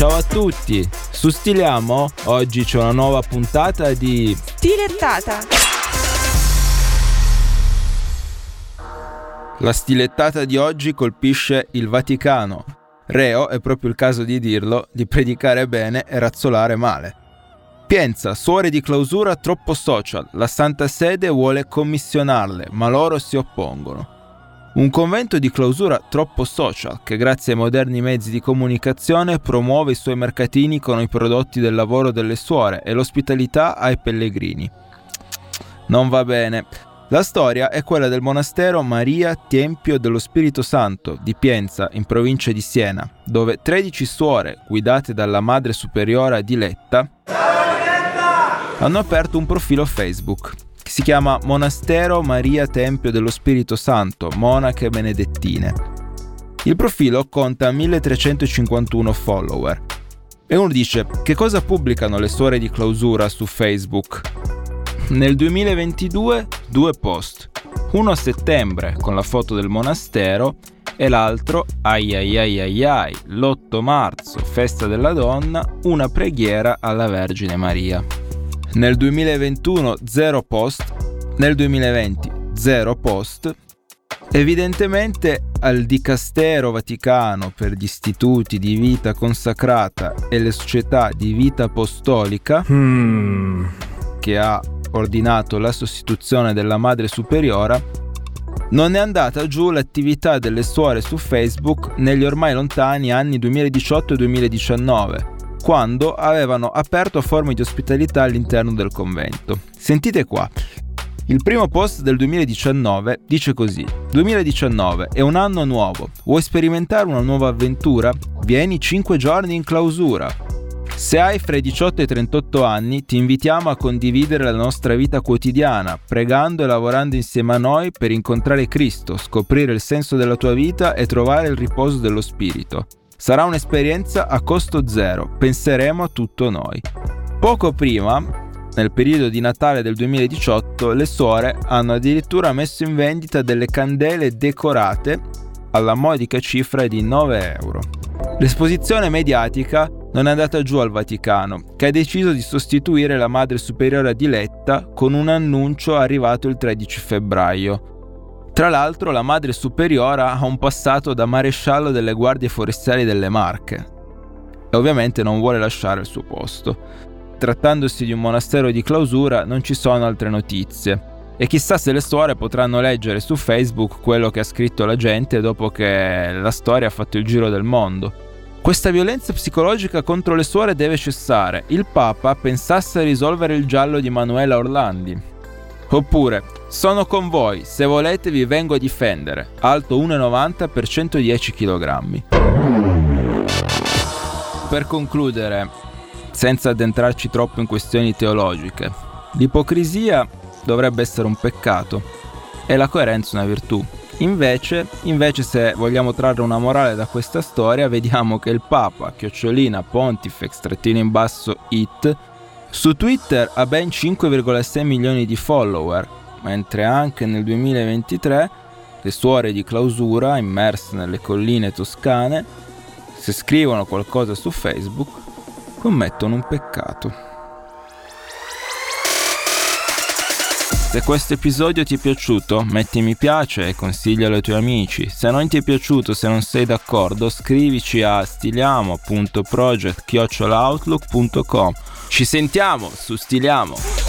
Ciao a tutti, su Stiliamo oggi c'è una nuova puntata di Stilettata. La stilettata di oggi colpisce il Vaticano. Reo, è proprio il caso di dirlo, di predicare bene e razzolare male. Pienza, suore di clausura troppo social, la Santa Sede vuole commissionarle, ma loro si oppongono. Un convento di clausura troppo social che grazie ai moderni mezzi di comunicazione promuove i suoi mercatini con i prodotti del lavoro delle suore e l'ospitalità ai pellegrini. Non va bene. La storia è quella del monastero Maria Tempio dello Spirito Santo di Pienza, in provincia di Siena, dove 13 suore, guidate dalla madre superiora Diletta, hanno aperto un profilo Facebook si chiama Monastero Maria Tempio dello Spirito Santo, Monache Benedettine. Il profilo conta 1351 follower. E uno dice, che cosa pubblicano le suore di clausura su Facebook? Nel 2022 due post, uno a settembre con la foto del monastero e l'altro, ai ai ai ai ai, l'8 marzo, festa della donna, una preghiera alla Vergine Maria. Nel 2021 zero post, nel 2020 zero post. Evidentemente al Dicastero Vaticano per gli istituti di vita consacrata e le società di vita apostolica, hmm. che ha ordinato la sostituzione della Madre Superiora, non è andata giù l'attività delle suore su Facebook negli ormai lontani anni 2018 e 2019 quando avevano aperto forme di ospitalità all'interno del convento. Sentite qua. Il primo post del 2019 dice così: 2019 è un anno nuovo. Vuoi sperimentare una nuova avventura? Vieni 5 giorni in clausura. Se hai fra i 18 e i 38 anni, ti invitiamo a condividere la nostra vita quotidiana, pregando e lavorando insieme a noi per incontrare Cristo, scoprire il senso della tua vita e trovare il riposo dello Spirito. Sarà un'esperienza a costo zero, penseremo a tutto noi. Poco prima, nel periodo di Natale del 2018, le suore hanno addirittura messo in vendita delle candele decorate alla modica cifra di 9 euro. L'esposizione mediatica non è andata giù al Vaticano, che ha deciso di sostituire la Madre Superiore Diletta con un annuncio arrivato il 13 febbraio, tra l'altro la madre superiora ha un passato da maresciallo delle guardie forestali delle Marche e ovviamente non vuole lasciare il suo posto. Trattandosi di un monastero di clausura non ci sono altre notizie e chissà se le suore potranno leggere su Facebook quello che ha scritto la gente dopo che la storia ha fatto il giro del mondo. Questa violenza psicologica contro le suore deve cessare. Il Papa pensasse a risolvere il giallo di Manuela Orlandi. Oppure, sono con voi, se volete vi vengo a difendere, alto 1,90 per 110 kg. Per concludere, senza addentrarci troppo in questioni teologiche, l'ipocrisia dovrebbe essere un peccato e la coerenza una virtù. Invece, invece, se vogliamo trarre una morale da questa storia, vediamo che il Papa, chiocciolina pontifex trattino in basso it, su Twitter ha ben 5,6 milioni di follower, mentre anche nel 2023 le suore di clausura immerse nelle colline toscane, se scrivono qualcosa su Facebook, commettono un peccato. Se questo episodio ti è piaciuto, metti mi piace e consiglialo ai tuoi amici. Se non ti è piaciuto, se non sei d'accordo, scrivici a stiliamo.project.outlook.com ci sentiamo su Stiliamo.